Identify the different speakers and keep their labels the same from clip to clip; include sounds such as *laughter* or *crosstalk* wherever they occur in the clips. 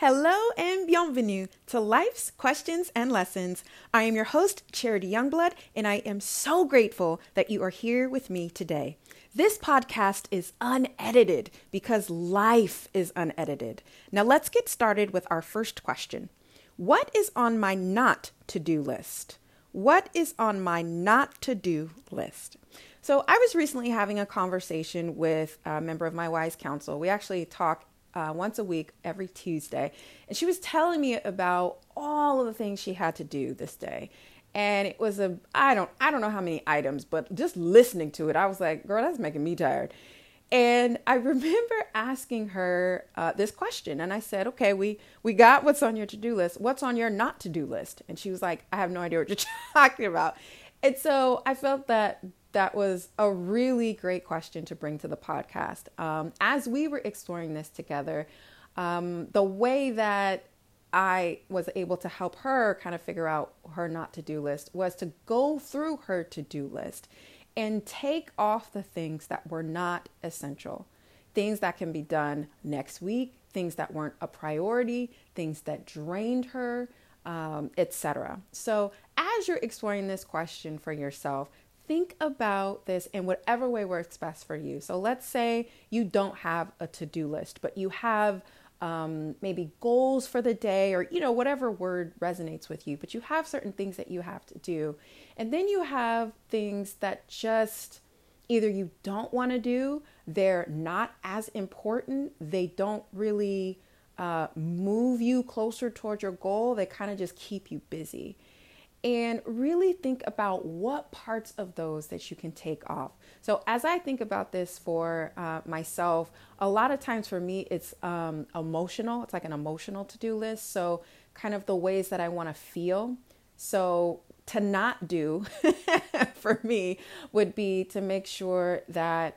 Speaker 1: Hello and bienvenue to Life's Questions and Lessons. I am your host, Charity Youngblood, and I am so grateful that you are here with me today. This podcast is unedited because life is unedited. Now let's get started with our first question What is on my not to do list? What is on my not to do list? So, I was recently having a conversation with a member of my wise council. We actually talk uh, once a week every Tuesday, and she was telling me about all of the things she had to do this day. And it was a I don't I don't know how many items, but just listening to it, I was like, girl, that's making me tired. And I *laughs* remember asking her uh, this question, and I said, "Okay, we we got what's on your to do list. What's on your not to do list?" And she was like, "I have no idea what you're *laughs* talking about." And so I felt that that was a really great question to bring to the podcast. Um, as we were exploring this together, um, the way that I was able to help her kind of figure out her not to do list was to go through her to do list and take off the things that were not essential, things that can be done next week, things that weren't a priority, things that drained her, um, etc. So, as you're exploring this question for yourself, think about this in whatever way works best for you. So let's say you don't have a to do list, but you have um, maybe goals for the day or, you know, whatever word resonates with you, but you have certain things that you have to do. And then you have things that just either you don't want to do, they're not as important, they don't really uh, move you closer towards your goal, they kind of just keep you busy and really think about what parts of those that you can take off. So, as I think about this for uh, myself, a lot of times for me, it's um, emotional. It's like an emotional to do list. So, kind of the ways that I want to feel. So, to not do *laughs* for me would be to make sure that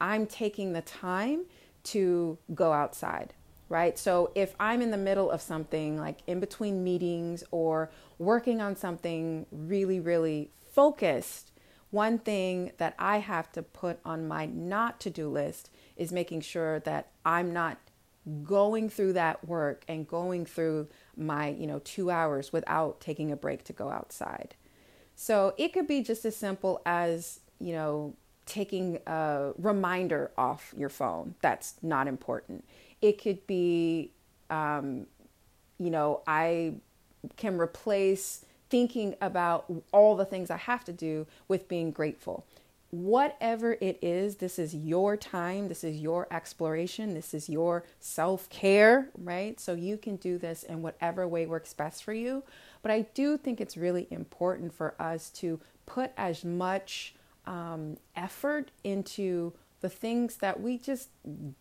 Speaker 1: I'm taking the time to go outside right? So if I'm in the middle of something, like in between meetings or working on something really, really focused, one thing that I have to put on my not to do list is making sure that I'm not going through that work and going through my, you know, two hours without taking a break to go outside. So it could be just as simple as, you know, taking a reminder off your phone. That's not important. It could be, um, you know, I can replace thinking about all the things I have to do with being grateful. Whatever it is, this is your time, this is your exploration, this is your self care, right? So you can do this in whatever way works best for you. But I do think it's really important for us to put as much um, effort into the things that we just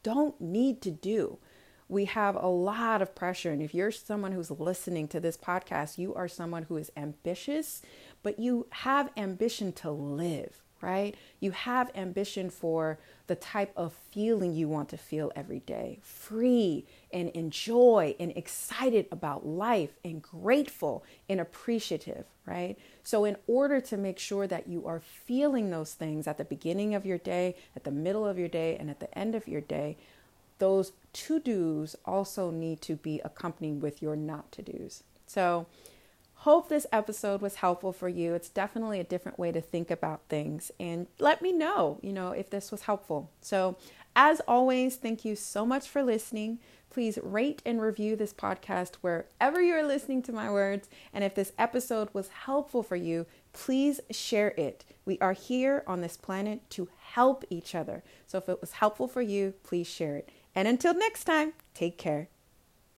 Speaker 1: don't need to do. We have a lot of pressure. And if you're someone who's listening to this podcast, you are someone who is ambitious, but you have ambition to live, right? You have ambition for the type of feeling you want to feel every day free and enjoy and excited about life and grateful and appreciative, right? So, in order to make sure that you are feeling those things at the beginning of your day, at the middle of your day, and at the end of your day, those to dos also need to be accompanied with your not to dos. So, Hope this episode was helpful for you. It's definitely a different way to think about things and let me know, you know, if this was helpful. So, as always, thank you so much for listening. Please rate and review this podcast wherever you're listening to my words. And if this episode was helpful for you, please share it. We are here on this planet to help each other. So if it was helpful for you, please share it. And until next time, take care.